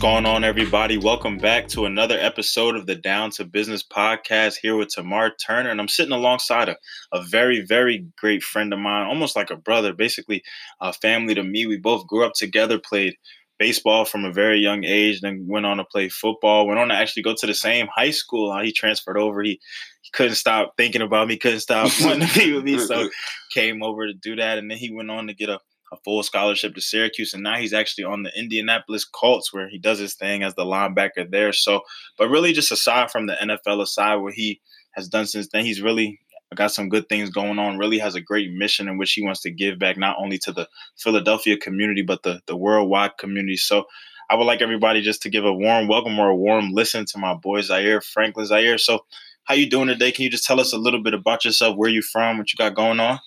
going on, everybody? Welcome back to another episode of the Down to Business podcast here with Tamar Turner. And I'm sitting alongside a, a very, very great friend of mine, almost like a brother, basically a family to me. We both grew up together, played baseball from a very young age, then went on to play football, went on to actually go to the same high school. Uh, he transferred over. He, he couldn't stop thinking about me, couldn't stop wanting to be with me. So came over to do that. And then he went on to get a a full scholarship to Syracuse, and now he's actually on the Indianapolis Colts, where he does his thing as the linebacker there. So, but really, just aside from the NFL aside, what he has done since then, he's really got some good things going on. Really has a great mission in which he wants to give back not only to the Philadelphia community but the the worldwide community. So. I would like everybody just to give a warm welcome or a warm listen to my boy Zaire Franklin Zaire. So, how you doing today? Can you just tell us a little bit about yourself, where you from, what you got going on?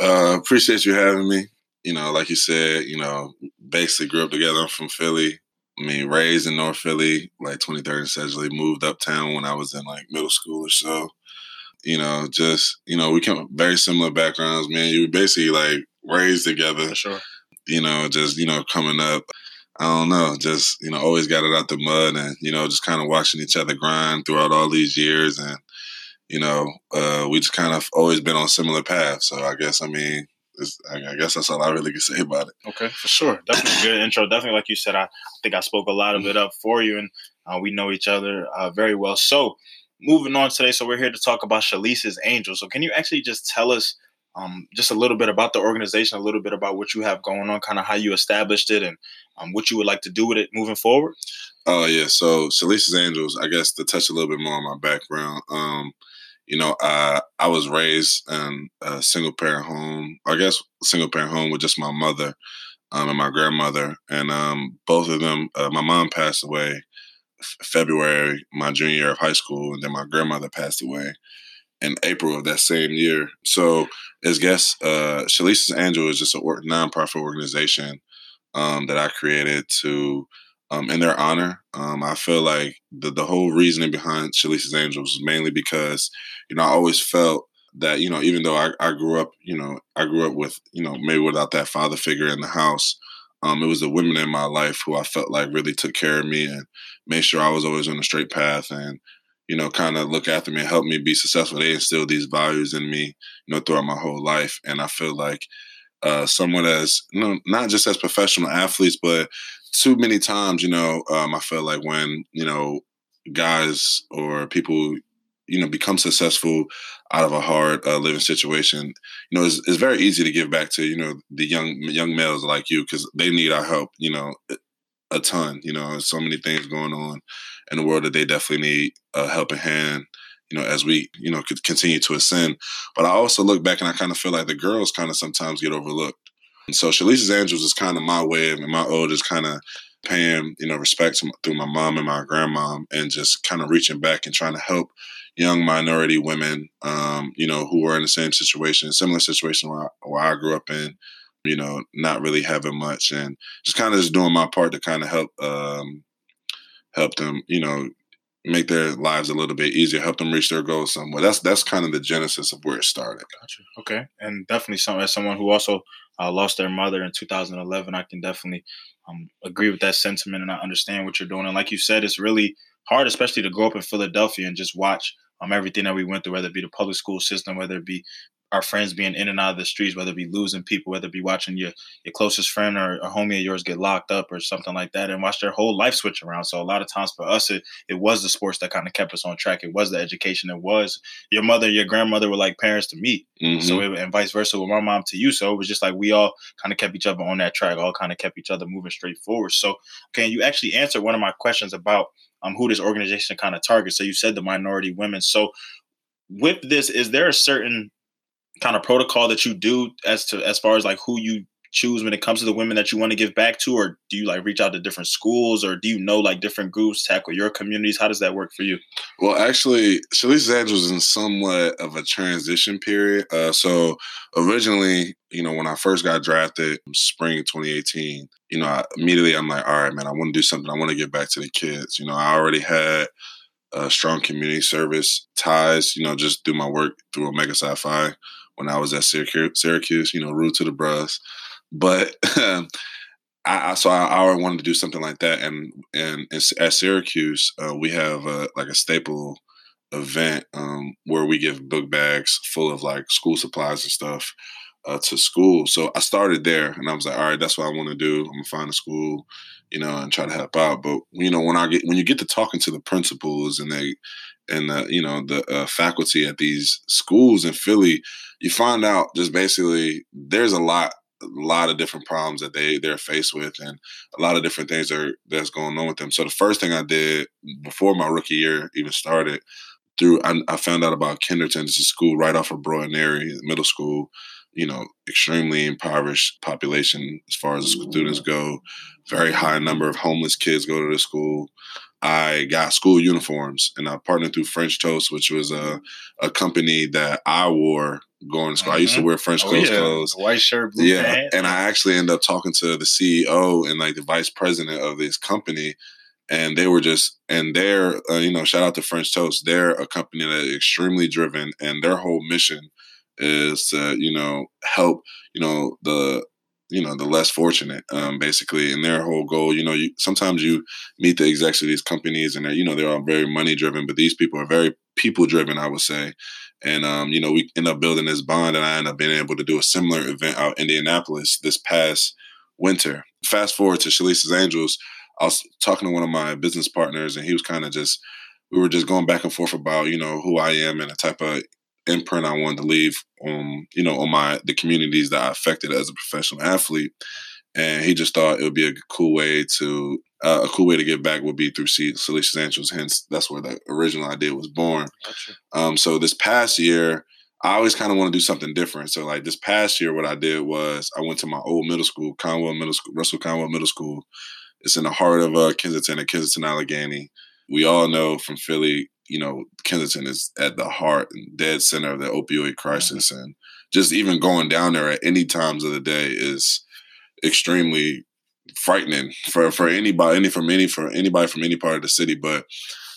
Uh, appreciate you having me you know, like you said, you know, basically grew up together. I'm from Philly. I mean, raised in North Philly, like 23rd and Sedgley. Moved uptown when I was in like middle school or so. You know, just you know, we come very similar backgrounds, man. You basically like raised together. For sure. You know, just you know, coming up. I don't know, just you know, always got it out the mud, and you know, just kind of watching each other grind throughout all these years, and you know, uh, we just kind of always been on similar paths. So I guess I mean, I guess that's all I really can say about it. Okay, for sure. Definitely good intro. Definitely, like you said, I, I think I spoke a lot of it up for you, and uh, we know each other uh, very well. So, moving on today, so we're here to talk about Shalice's Angels. So, can you actually just tell us um, just a little bit about the organization, a little bit about what you have going on, kind of how you established it, and um, what you would like to do with it moving forward? Oh, yeah. So, Shalice's Angels, I guess to touch a little bit more on my background. Um, you know, I I was raised in a single parent home. I guess single parent home with just my mother um, and my grandmother, and um, both of them. Uh, my mom passed away f- February my junior year of high school, and then my grandmother passed away in April of that same year. So, as guess, uh, Shalice's Angel is just a nonprofit organization um, that I created to um, in their honor. Um, I feel like the the whole reasoning behind Shalice's Angels was mainly because you know I always felt that you know even though I, I grew up you know I grew up with you know maybe without that father figure in the house. Um, it was the women in my life who I felt like really took care of me and made sure I was always on the straight path and you know, kind of look after me and help me be successful. They instilled these values in me, you know, throughout my whole life. And I feel like uh, someone as, you know, not just as professional athletes, but too many times, you know, um, I feel like when you know guys or people, you know, become successful out of a hard uh, living situation, you know, it's, it's, very easy to give back to you know the young young males like you because they need our help, you know, a ton. You know, so many things going on in the world that they definitely need a helping hand you know, as we, you know, could continue to ascend. But I also look back and I kind of feel like the girls kind of sometimes get overlooked. And so Shalice's Angels is kind of my way and my ode is kind of paying, you know, respect through my mom and my grandma and just kind of reaching back and trying to help young minority women, um, you know, who are in the same situation, similar situation where I, where I grew up in, you know, not really having much and just kind of just doing my part to kind of help, um, help them, you know, make their lives a little bit easier, help them reach their goals somewhere. That's that's kind of the genesis of where it started. Gotcha. Okay, and definitely some as someone who also uh, lost their mother in 2011, I can definitely um, agree with that sentiment, and I understand what you're doing. And like you said, it's really hard, especially to grow up in Philadelphia and just watch um, everything that we went through, whether it be the public school system, whether it be our friends being in and out of the streets, whether it be losing people, whether it be watching your your closest friend or a homie of yours get locked up or something like that, and watch their whole life switch around. So a lot of times for us, it, it was the sports that kind of kept us on track. It was the education. It was your mother, your grandmother were like parents to me. Mm-hmm. So it, and vice versa with my mom to you. So it was just like we all kind of kept each other on that track, all kind of kept each other moving straight forward. So can you actually answer one of my questions about um, who this organization kind of targets? So you said the minority women. So with this, is there a certain kind of protocol that you do as to as far as like who you choose when it comes to the women that you want to give back to or do you like reach out to different schools or do you know like different groups tackle your communities? How does that work for you? Well actually Shalice's Angels is in somewhat of a transition period uh, so originally you know when i first got drafted in spring 2018 you know I, immediately i'm like all right man i want to do something. I want to give back to the kids. You know i already had strong community service ties you know just through my work through omega phi when I was at Syracuse, you know, root to the bros. But I, I so I, I wanted to do something like that, and and, and at Syracuse uh, we have a, like a staple event um, where we give book bags full of like school supplies and stuff uh, to school. So I started there, and I was like, all right, that's what I want to do. I'm gonna find a school, you know, and try to help out. But you know, when I get when you get to talking to the principals and they and the you know the uh, faculty at these schools in Philly, you find out just basically there's a lot a lot of different problems that they they're faced with and a lot of different things are that's going on with them. So the first thing I did before my rookie year even started through I, I found out about Kenderton. It's a school right off of Broad Middle School you know, extremely impoverished population as far as students go. Very high number of homeless kids go to the school. I got school uniforms and I partnered through French Toast, which was a, a company that I wore going to school. Mm-hmm. I used to mm-hmm. wear French oh, Toast yeah. clothes. White shirt, blue Yeah. Pants. And I actually ended up talking to the CEO and like the vice president of this company. And they were just, and they're, uh, you know, shout out to French Toast. They're a company that is extremely driven and their whole mission is to you know help you know the you know the less fortunate um, basically and their whole goal you know you sometimes you meet the execs of these companies and they're you know they're all very money driven but these people are very people driven i would say. And um, you know we end up building this bond and i end up being able to do a similar event out in indianapolis this past winter. Fast forward to Shalice's angels i was talking to one of my business partners and he was kind of just we were just going back and forth about you know who i am and the type of imprint I wanted to leave on, you know, on my the communities that I affected as a professional athlete. And he just thought it would be a cool way to uh, a cool way to give back would be through Shalice's Angels. Hence, that's where the original idea was born. Gotcha. Um, so this past year, I always kind of want to do something different. So like this past year, what I did was I went to my old middle school, Conwell Middle School, Russell Conwell Middle School. It's in the heart of uh, Kensington and Kensington Allegheny. We all know from Philly, you know, Kensington is at the heart and dead center of the opioid crisis. Mm-hmm. And just even going down there at any times of the day is extremely frightening for, for anybody, any from any for anybody from any part of the city. But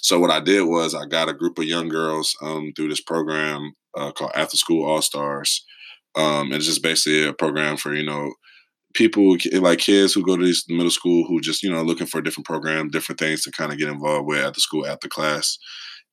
so what I did was I got a group of young girls um, through this program uh, called After School All Stars. Um, it's just basically a program for, you know, people like kids who go to these middle school who just, you know, looking for a different program, different things to kind of get involved with at the school after class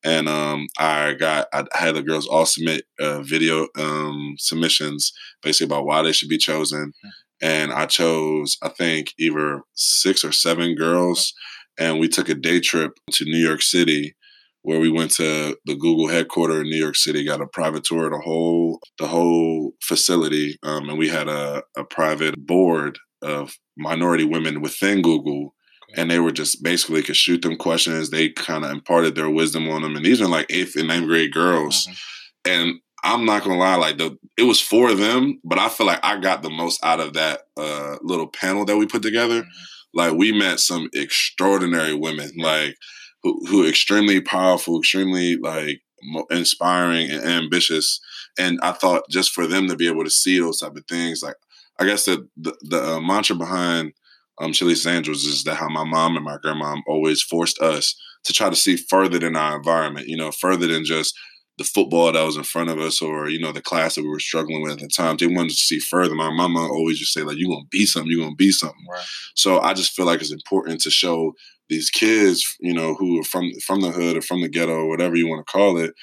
and um, I got I had the girls all submit uh, video um, submissions basically about why they should be chosen, hmm. and I chose I think either six or seven girls, and we took a day trip to New York City, where we went to the Google headquarters in New York City, got a private tour of the whole the whole facility, um, and we had a, a private board of minority women within Google and they were just basically could shoot them questions. They kind of imparted their wisdom on them, and these are like eighth and ninth grade girls. Mm-hmm. And I'm not gonna lie, like the it was for them, but I feel like I got the most out of that uh, little panel that we put together. Mm-hmm. Like we met some extraordinary women, like who, who extremely powerful, extremely like inspiring and ambitious. And I thought just for them to be able to see those type of things, like I guess the the, the uh, mantra behind um, Shalice's Angels is that how my mom and my grandma always forced us to try to see further than our environment, you know, further than just the football that was in front of us or, you know, the class that we were struggling with at the time. They wanted to see further. My mama always just say, like, you're going to be something, you're going to be something. Right. So I just feel like it's important to show these kids, you know, who are from from the hood or from the ghetto or whatever you want to call it,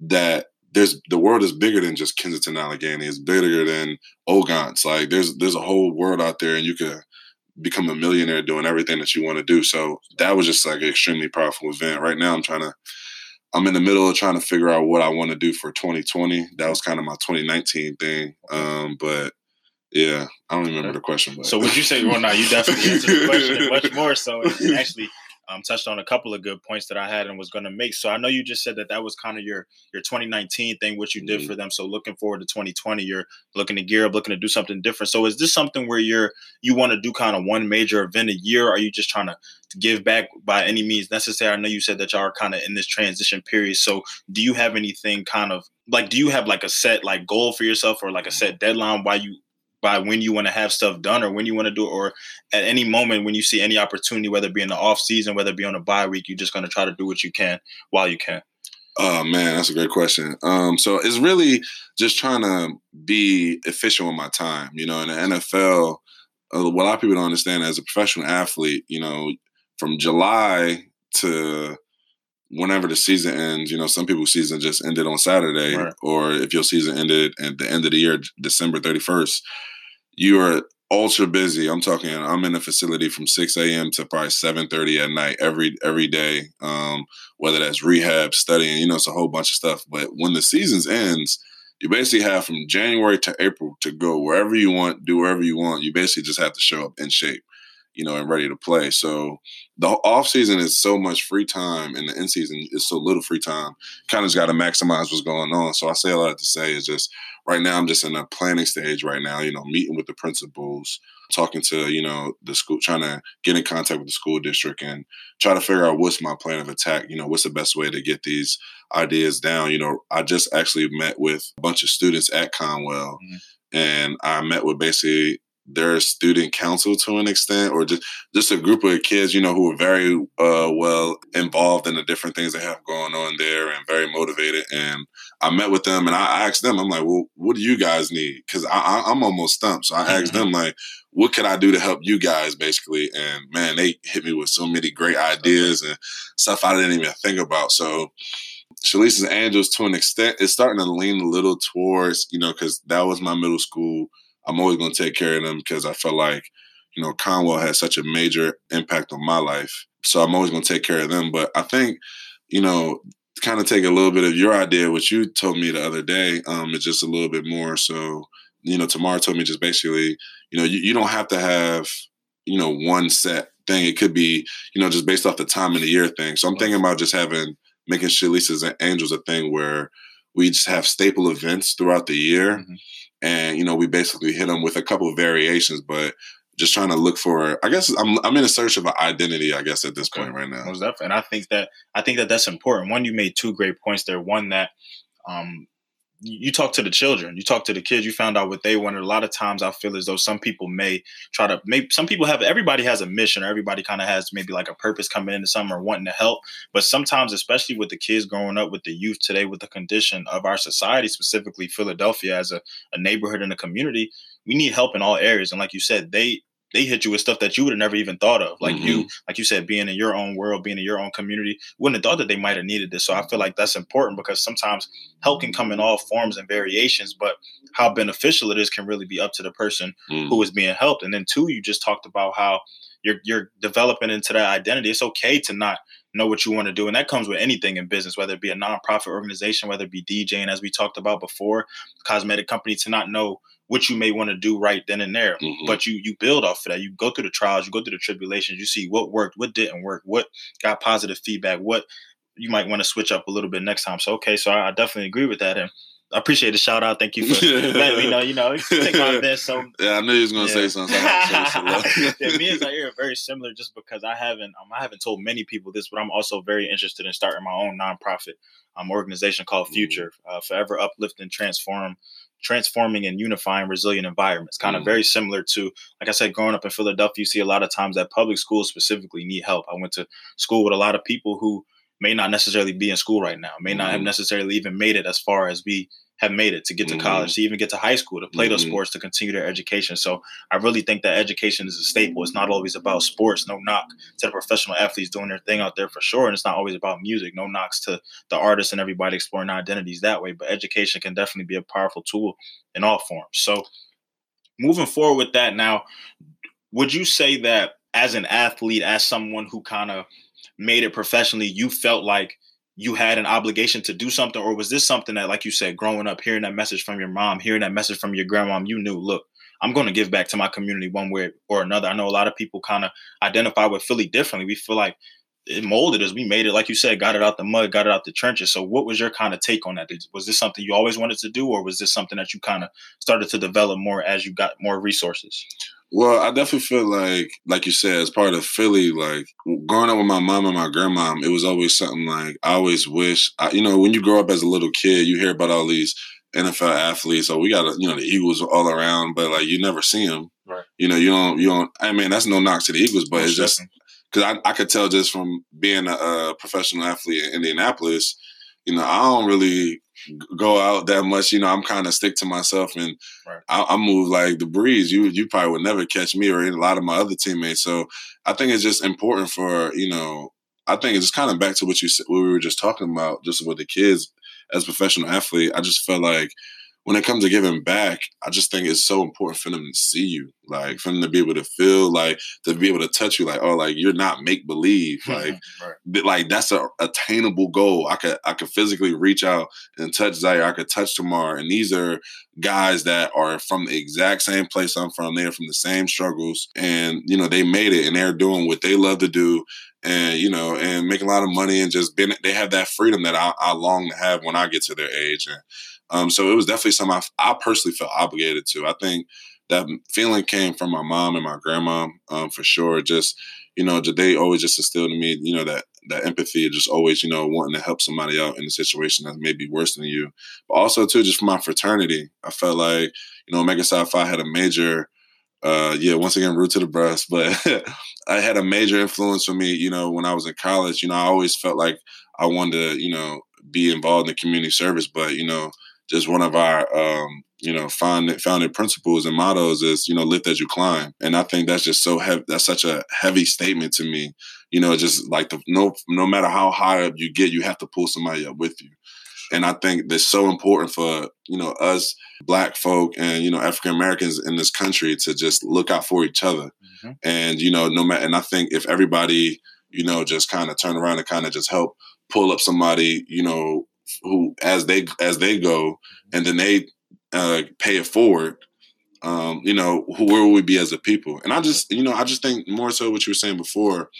that there's the world is bigger than just Kensington Allegheny. It's bigger than Ogontz. Like there's there's a whole world out there, and you could become a millionaire doing everything that you want to do. So that was just like an extremely powerful event. Right now, I'm trying to, I'm in the middle of trying to figure out what I want to do for 2020. That was kind of my 2019 thing. Um, but yeah, I don't remember the question. But. So would you say, well, no, you definitely answered the question much more so. And actually, um, touched on a couple of good points that I had and was going to make. So I know you just said that that was kind of your your 2019 thing, what you did mm-hmm. for them. So looking forward to 2020, you're looking to gear up, looking to do something different. So is this something where you're you want to do kind of one major event a year? Or are you just trying to, to give back by any means necessary? I know you said that y'all are kind of in this transition period. So do you have anything kind of like do you have like a set like goal for yourself or like a set deadline why you by when you want to have stuff done or when you want to do it or at any moment when you see any opportunity whether it be in the off season whether it be on a bye week you're just going to try to do what you can while you can oh man that's a great question um, so it's really just trying to be efficient with my time you know in the nfl uh, what a lot of people don't understand as a professional athlete, you know, from July to whenever the season ends, you know, some people's season just ended on Saturday, right. or if your season ended at the end of the year, December 31st, you are ultra busy. I'm talking. I'm in a facility from 6 a.m. to probably 7:30 at night every every day. Um, whether that's rehab, studying, you know, it's a whole bunch of stuff. But when the seasons ends, you basically have from January to April to go wherever you want, do wherever you want. You basically just have to show up in shape you know, and ready to play. So the off season is so much free time, and the in season is so little free time. Kind of just got to maximize what's going on. So I say a lot to say is just right now I'm just in a planning stage right now. You know, meeting with the principals, talking to you know the school, trying to get in contact with the school district and try to figure out what's my plan of attack. You know, what's the best way to get these ideas down. You know, I just actually met with a bunch of students at Conwell. Mm-hmm and I met with basically their student council to an extent, or just just a group of kids, you know, who are very uh, well involved in the different things they have going on there and very motivated. And I met with them and I asked them, I'm like, well, what do you guys need? Because I, am almost stumped. So I asked them, like, what can I do to help you guys, basically? And man, they hit me with so many great ideas and stuff I didn't even think about. So. Shalice's Angels, to an extent, is starting to lean a little towards, you know, because that was my middle school I'm always going to take care of them because I felt like, you know, Conwell had such a major impact on my life. So I'm always going to take care of them. But I think, you know, kind of take a little bit of your idea, what you told me the other day, um, just a little bit more. So, you know, Tamara told me just basically, you know, you, you don't have to have, you know, one set thing. It could be, you know, just based off the time of the year thing. So I'm thinking about just having, making Shalice's Angels a thing where we just have staple events throughout the year. Mm-hmm and you know we basically hit them with a couple of variations, but just trying to look for. I guess I'm I'm in a search of an identity. I guess at this point right now. And I think that I think that that's important. One, you made two great points there. One that um, you talk to the children, you talk to the kids, you found out what they wanted. A lot of times I feel as though some people may try to maybe some people have everybody has a mission or everybody kind of has maybe like a purpose coming into something or wanting to help. But sometimes, especially with the kids growing up with the youth today, with the condition of our society, specifically Philadelphia as a, a neighborhood and a community, we need help in all areas. And like you said, they they hit you with stuff that you would have never even thought of. Like mm-hmm. you, like you said, being in your own world, being in your own community, wouldn't have thought that they might have needed this. So I feel like that's important because sometimes help can come in all forms and variations, but how beneficial it is can really be up to the person mm. who is being helped. And then two, you just talked about how you're you're developing into that identity. It's okay to not know what you want to do. And that comes with anything in business, whether it be a nonprofit organization, whether it be DJing, as we talked about before, cosmetic company, to not know what you may want to do right then and there. Mm-hmm. But you you build off of that. You go through the trials, you go through the tribulations, you see what worked, what didn't work, what got positive feedback, what you might want to switch up a little bit next time. So okay, so I, I definitely agree with that. And I appreciate the shout out. Thank you for letting me know. You know, take my best. So yeah, I knew you was gonna yeah. say something. yeah, me and Zaire are very similar, just because I haven't um, I haven't told many people this, but I'm also very interested in starting my own nonprofit um, organization called mm. Future, uh, Forever Uplift and Transform transforming and unifying resilient environments. Kind of mm. very similar to, like I said, growing up in Philadelphia, you see a lot of times that public schools specifically need help. I went to school with a lot of people who may not necessarily be in school right now, may not have mm-hmm. necessarily even made it as far as we have made it to get to mm-hmm. college, to even get to high school, to play mm-hmm. those sports, to continue their education. So I really think that education is a staple. It's not always about sports. No knock to the professional athletes doing their thing out there for sure. And it's not always about music. No knocks to the artists and everybody exploring identities that way. But education can definitely be a powerful tool in all forms. So moving forward with that now, would you say that as an athlete, as someone who kind of made it professionally, you felt like you had an obligation to do something or was this something that like you said growing up hearing that message from your mom hearing that message from your grandmom you knew look i'm going to give back to my community one way or another. I know a lot of people kind of identify with philly differently. We feel like it molded us. We made it like you said got it out the mud got it out the trenches. So what was your kind of take on that? Was this something you always wanted to do or was this something that you kind of started to develop more as you got more resources well, I definitely feel like, like you said, as part of Philly, like growing up with my mom and my grandmom, it was always something like I always wish, I, you know, when you grow up as a little kid, you hear about all these NFL athletes. So we got, you know, the Eagles all around, but like you never see them. Right. You know, you don't, you don't. I mean, that's no knock to the Eagles, but it's just because I, I could tell just from being a, a professional athlete in Indianapolis you know, I don't really go out that much. You know, I'm kind of stick to myself, and right. I, I, move like the breeze. You you probably would never catch me or a lot of my other teammates. So I think it's just important for you know. I think it's just kind of back to what you said, what we were just talking about, just with the kids as professional athlete. I just felt like when it comes to giving back, I just think it's so important for them to see you, like for them to be able to feel, like to be able to touch you, like oh, like you're not make believe, like right. like that's a attainable goal. I could I could physically reach out and touch Zaire. I could touch Tamar, and these are guys that are from the exact same place I'm from. They're from the same struggles, and you know they made it, and they're doing what they love to do, and you know, and making a lot of money, and just being they have that freedom that I, I long to have when I get to their age, and um, so it was definitely something I, I, personally felt obligated to. I think that feeling came from my mom and my grandma um, for sure. Just you know, they always just instilled in me, you know, that that empathy, just always, you know, wanting to help somebody out in a situation that may be worse than you. But also too, just for my fraternity, I felt like, you know, Omega Psi Phi had a major uh, yeah, once again, root to the breast. But I had a major influence for me, you know, when I was in college. You know, I always felt like I wanted to, you know, be involved in the community service. But, you know, just one of our um, you know founding founding principles and mottos is you know lift as you climb. And i think that's just so heavy that's such a heavy statement to me. You know just like the, no no matter how high up you get you have to pull somebody up with you. And i think that's so important for you know us black folk and you know african americans in this country to just look out for each other. Mm-hmm. and you know no matter and i think if everybody you know just kind of turn around and kind of just help pull up somebody you know who as they as they go and then they uh, pay it forward um, you know who, where will we be as a people? And i just you know i just think more so what you were saying before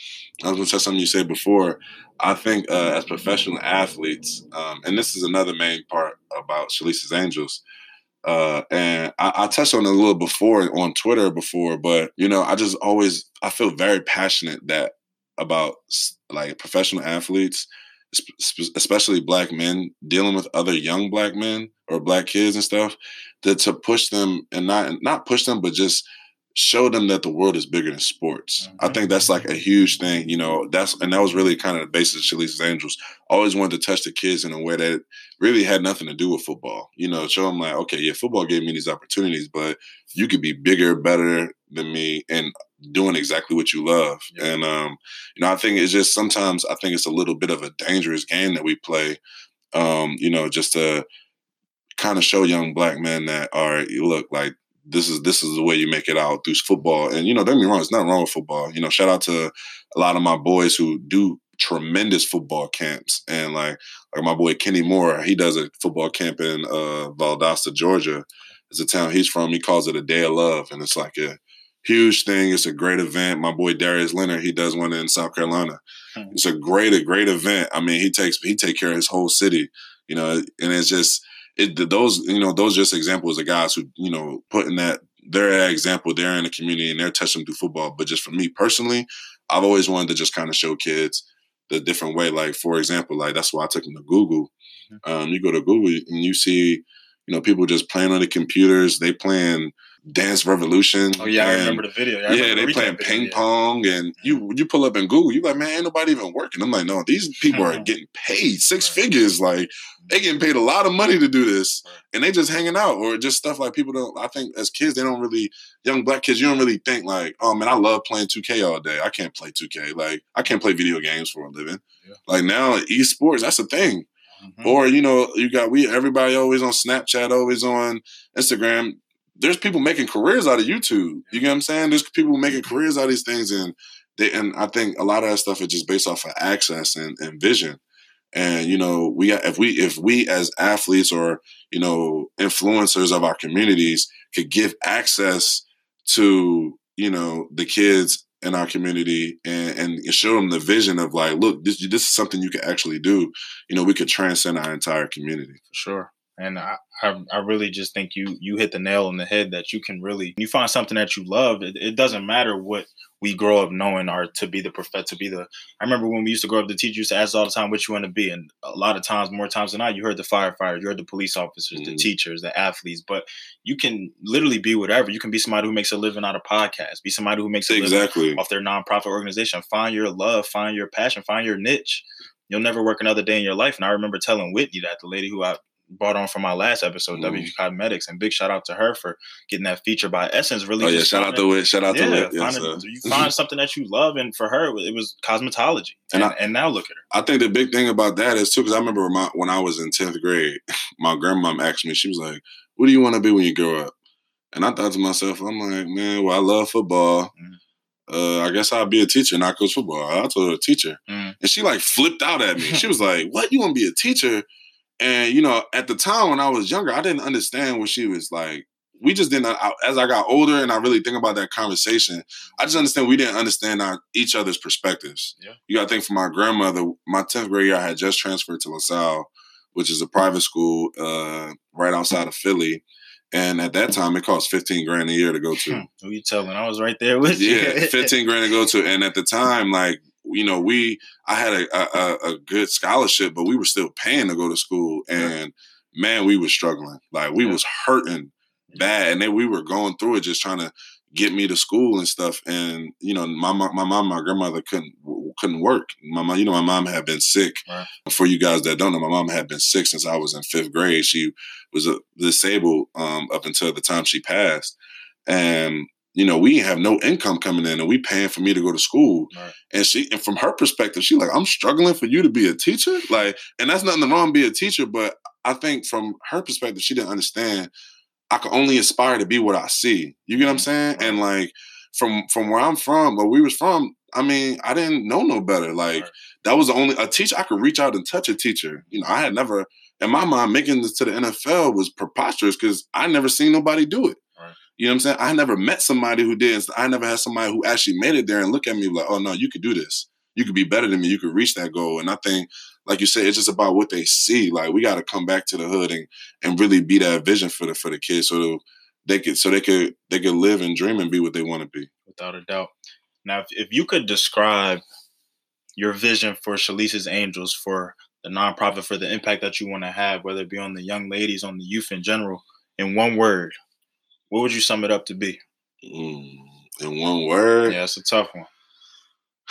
i was going to say something you said before i think uh, as professional athletes um, and this is another main part about Shalice's angels uh, and I, I, touched on it a little before on Twitter before, but you know, I just always I feel very passionate that about like professional athletes especially black men dealing with other young black men or black kids and stuff that to push them and not not push them but just show them that the world is bigger than sports. Mm-hmm. I think that's like a huge thing, you know. That's and that was really kind of the basis of Shalice's Angels. Always wanted to touch the kids in a way that really had nothing to do with football. You know, show them like, okay, yeah, football gave me these opportunities, but you could be bigger, better than me, and doing exactly what you love. Yeah. And um, you know, I think it's just sometimes I think it's a little bit of a dangerous game that we play. Um, you know, just to kind of show young black men that all right, you look like this is this is the way you make it out through football. And you know, don't get me wrong, it's nothing wrong with football. You know, shout out to a lot of my boys who do tremendous football camps. And like like my boy Kenny Moore, he does a football camp in uh Valdosta, Georgia. It's a town he's from. He calls it a day of love. And it's like a huge thing. It's a great event. My boy Darius Leonard, he does one in South Carolina. Mm-hmm. It's a great, a great event. I mean, he takes he take care of his whole city, you know, and it's just it those you know those just examples of guys who you know putting that they're an example they're in the community and they're touching through football. But just for me personally, I've always wanted to just kind of show kids the different way. Like for example, like that's why I took them to Google. Mm-hmm. Um, you go to Google and you see, you know, people just playing on the computers. They playing Dance Revolution. Oh yeah, and, I remember the video. Yeah, yeah they playing ping pong, and you you pull up in Google, you like, man, ain't nobody even working. I'm like, no, these people are getting paid six figures. Like they getting paid a lot of money to do this, and they just hanging out or just stuff like people don't. I think as kids, they don't really young black kids, you don't really think like, oh man, I love playing 2K all day. I can't play 2K. Like I can't play video games for a living. Yeah. Like now, esports, that's a thing. Mm-hmm. Or you know, you got we everybody always on Snapchat, always on Instagram there's people making careers out of YouTube. You get what I'm saying? There's people making mm-hmm. careers out of these things, and they and I think a lot of that stuff is just based off of access and, and vision. And you know, we got, if we if we as athletes or you know influencers of our communities could give access to you know the kids in our community and, and show them the vision of like, look, this this is something you can actually do. You know, we could transcend our entire community. For sure. And I, I, I, really just think you you hit the nail on the head that you can really you find something that you love. It, it doesn't matter what we grow up knowing or to be the perfect to be the. I remember when we used to grow up, the teacher used to ask all the time what you want to be, and a lot of times, more times than not, you heard the firefighter, you heard the police officers, mm-hmm. the teachers, the athletes. But you can literally be whatever. You can be somebody who makes a living out of podcasts, be somebody who makes a exactly. living off their nonprofit organization. Find your love, find your passion, find your niche you'll never work another day in your life. And I remember telling Whitney that the lady who I brought on from my last episode, mm. W Cosmetics, and big shout out to her for getting that feature by Essence. Really, oh yeah, shout out to it. Shout out yeah, to it. Yes, you find something that you love, and for her, it was cosmetology. And, and, I, and now look at her. I think the big thing about that is too, because I remember my, when I was in tenth grade, my grandmom asked me, she was like, "What do you want to be when you grow up?" And I thought to myself, I'm like, man, well, I love football. Mm. Uh, I guess I'll be a teacher, and not coach football. I told her a teacher, mm. and she like flipped out at me. she was like, "What? You want to be a teacher?" And you know, at the time when I was younger, I didn't understand what she was like. We just didn't. I, as I got older and I really think about that conversation, I just understand we didn't understand our, each other's perspectives. Yeah. You got to think for my grandmother. My tenth grade year, I had just transferred to LaSalle, which is a private school uh, right outside of Philly. And at that time, it cost fifteen grand a year to go to. Who you telling? I was right there with you. Yeah, fifteen grand to go to. And at the time, like you know, we I had a, a, a good scholarship, but we were still paying to go to school, and man, we was struggling. Like we yeah. was hurting bad, and then we were going through it, just trying to get me to school and stuff. And you know, my my mom, my grandmother couldn't couldn't work. My mom, you know, my mom had been sick. Right. For you guys that don't know, my mom had been sick since I was in fifth grade. She was disabled um, up until the time she passed, and you know, we have no income coming in and we paying for me to go to school. Right. And she and from her perspective, she like, I'm struggling for you to be a teacher. Like, and that's nothing wrong be a teacher, but I think from her perspective, she didn't understand I could only aspire to be what I see. You get what I'm mm-hmm. saying? Right. And like from from where I'm from, where we was from, I mean, I didn't know no better. Like right. that was the only a teacher I could reach out and touch a teacher. You know, I had never in my mind making this to the NFL was preposterous because I never seen nobody do it. You know what I'm saying? I never met somebody who did. I never had somebody who actually made it there and look at me like, oh no, you could do this. You could be better than me. You could reach that goal. And I think, like you said, it's just about what they see. Like we got to come back to the hood and and really be that vision for the for the kids, so they could so they could they could live and dream and be what they want to be. Without a doubt. Now, if, if you could describe your vision for Shalice's Angels for the nonprofit for the impact that you want to have, whether it be on the young ladies, on the youth in general, in one word, what would you sum it up to be? Mm, in one word? Yeah, it's a tough one.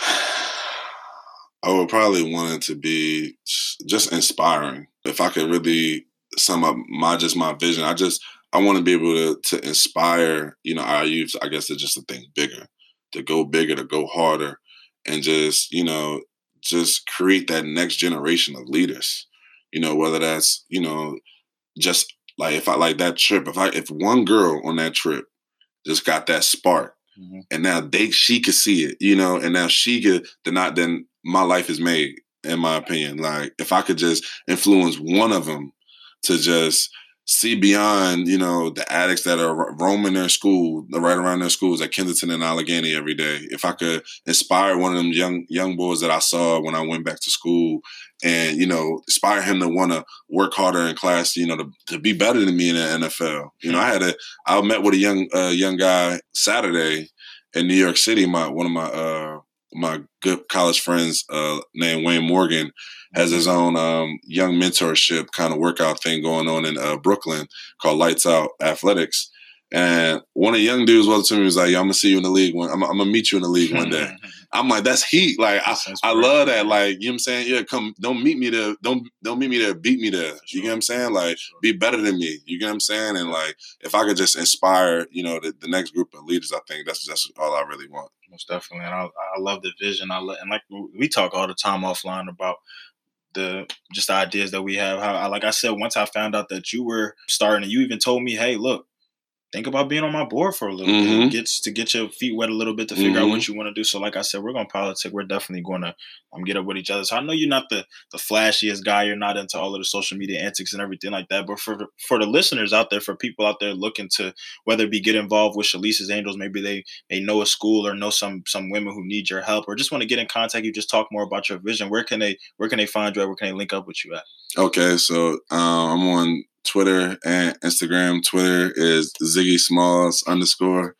I would probably want it to be just inspiring. If I could really sum up my just my vision, I just I want to be able to to inspire, you know, our youth. I guess to just to think bigger, to go bigger, to go harder, and just you know just create that next generation of leaders. You know, whether that's you know just like if I like that trip, if I if one girl on that trip just got that spark, mm-hmm. and now they she could see it, you know, and now she could then not then my life is made, in my opinion. Like if I could just influence one of them to just see beyond, you know, the addicts that are roaming their school, right around their schools at Kensington and Allegheny every day. If I could inspire one of them young young boys that I saw when I went back to school and, you know, inspire him to want to work harder in class, you know, to, to be better than me in the NFL. You know, I had a I met with a young uh, young guy Saturday in New York City, my one of my uh my good college friends uh, named Wayne Morgan has his own um, young mentorship kind of workout thing going on in uh, Brooklyn called Lights Out Athletics. And one of the young dudes was to me was like, "Yo, "I'm gonna see you in the league one. I'm, I'm gonna meet you in the league one day." I'm like, "That's heat! Like, I, I love that. Like, you know what I'm saying? Yeah, come, don't meet me there. Don't don't meet me there. Beat me there. You get what I'm saying? Like, be better than me. You get what I'm saying? And like, if I could just inspire, you know, the, the next group of leaders, I think that's that's all I really want most definitely. And I, I love the vision. I love, and like we talk all the time offline about the just the ideas that we have. How, like I said, once I found out that you were starting, and you even told me, "Hey, look, think about being on my board for a little mm-hmm. bit, gets to get your feet wet a little bit to figure mm-hmm. out what you want to do. So, like I said, we're going to politic. We're definitely going to um, get up with each other. So I know you're not the the flashiest guy. You're not into all of the social media antics and everything like that. But for the, for the listeners out there, for people out there looking to whether it be get involved with Shalice's Angels, maybe they they know a school or know some some women who need your help, or just want to get in contact. You just talk more about your vision. Where can they where can they find you? At? Where can they link up with you at? Okay, so uh, I'm on Twitter and Instagram. Twitter is Ziggy Smalls underscore.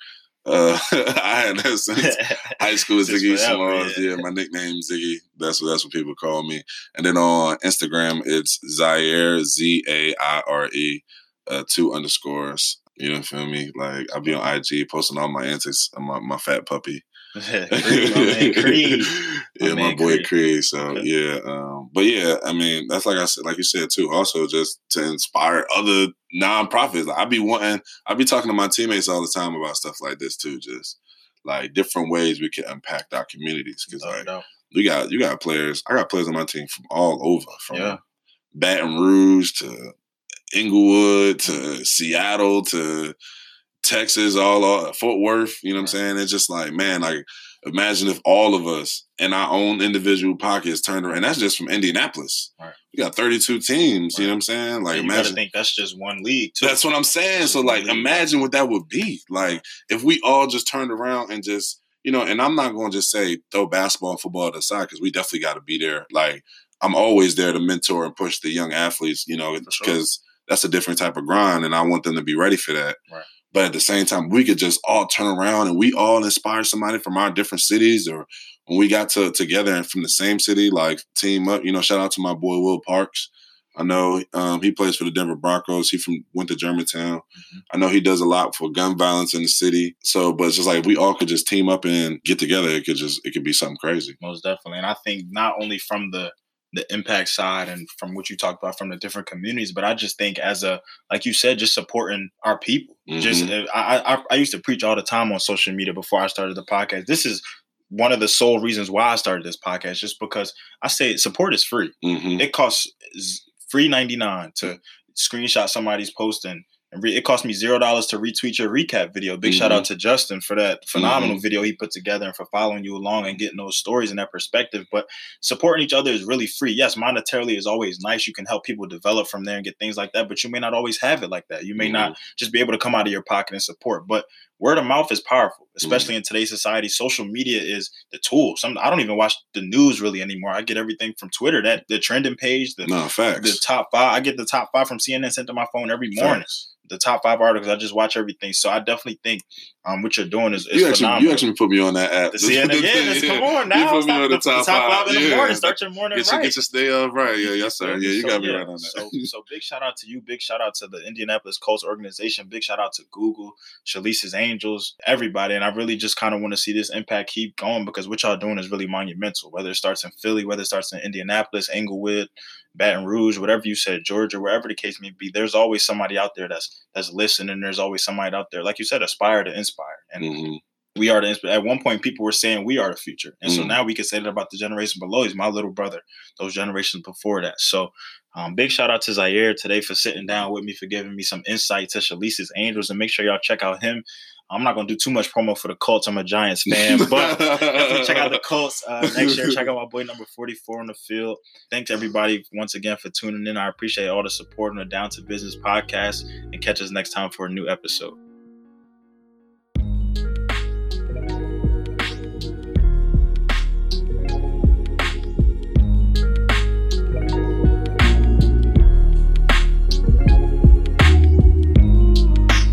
Uh, I had that since high school. Ziggy Smalls. Yeah. yeah, my nickname Ziggy. That's what that's what people call me. And then on Instagram, it's Zaire Z A I R E, uh, two underscores. You know, feel me? Like I'll be on IG posting all my antics. My my fat puppy. Creed, my man, Creed. yeah, My my, man, boy Creed. Creed. So Okay. yeah, um, but yeah, I mean, that's like I said, like you said too. Also, just to inspire other nonprofits. Like, I be wanting, I be talking to my teammates all the time about stuff like this too. Just like different ways we can impact our communities. Because No like we got, you got players. I got players on my team from all over, from Yeah. Baton Rouge to Inglewood to Seattle to Texas, all, all Fort Worth. You know what I'm saying? It's just like, man, like imagine if all of us in our own individual pockets turned around. And that's just from Indianapolis. Right. We got 32 teams. You know what I'm saying? Like And you imagine. think that's just one league too. That's what I'm saying. So like league. imagine what that would be. Like if we all just turned around and just, you know, and I'm not going to just say throw basketball and football to the side because we definitely got to be there. Like I'm always there to mentor and push the young athletes, you know, For sure. because that's a different type of grind and I want them to be ready for that. Right. But at the same time, we could just all turn around and we all inspire somebody from our different cities or when we got to together and from the same city, like team up, you know, shout out to my boy Will Parks. I know um, he plays for the Denver Broncos. He from went to Germantown. Mhm. I know he does a lot for gun violence in the city. So, but it's just like we all could just team up and get together. It could just it could be something crazy. most definitely. And I think not only from the the impact side and from what you talked about from the different communities, but I just think as a like you said, just supporting our people. Just uh, I, I I used to preach all the time on social media before I started the podcast. This is one of the sole reasons why I started this podcast, just because I say support is free. hmm It costs free ninety nine to screenshot somebody's posting. And re- it cost me zero dollars to retweet your recap video. Big shout out mm-hmm. to Justin for that phenomenal mm-hmm. video he put together and for following you along and getting those stories and that perspective. But supporting each other is really free. Yes, monetarily is always nice. You can help people develop from there and get things like that, but you may not always have it like that. You may not mm-hmm. just be able to come out of your pocket and support. But word of mouth is powerful, mm-hmm. especially in today's society. Social media is the tool. Some I don't even watch the news really anymore. I get everything from Twitter. That the trending page, the No the top five. I get the top five from CNN sent to my phone every morning. Facts. The top five articles. I just watch everything. So I definitely think um, what you're doing is, is You actually phenomenal. you actually put me on that app. the CNN, yeah, come on now. You put me on the the, top, the top five, in the yeah. morning. Start your morning Get right. get your stay up right. Yeah, yes sir. Yeah, you So, got me yeah, right on that. So, so big shout out to you. Big shout out to the Indianapolis Colts organization. Big shout out to Google, Shalice's Angels, everybody. And I really just kind of want to see this impact keep going because what y'all doing is really monumental. Whether it starts in Philly, whether it starts in Indianapolis, Englewood, Baton Rouge, whatever you said, Georgia, wherever the case may be, there's always somebody out there that's that's listening. There's always somebody out there, like you said, aspire to inspire. And Mhm. we are the insp- at one point people were saying we are the future. And so Mm. now we can say that about the generation below he's my little brother those generations before that. So um, big shout out to zaire today for sitting down with me for giving me some insight to shalice's angels. And make sure y'all check out him. I'm not going to do too much promo for the colts. I'm a giants fan but check out the colts uh, next year. Check out my boy number 44 on the field. Thanks everybody once again for tuning in. I appreciate all the support on the down to business podcast and catch us next time for a new episode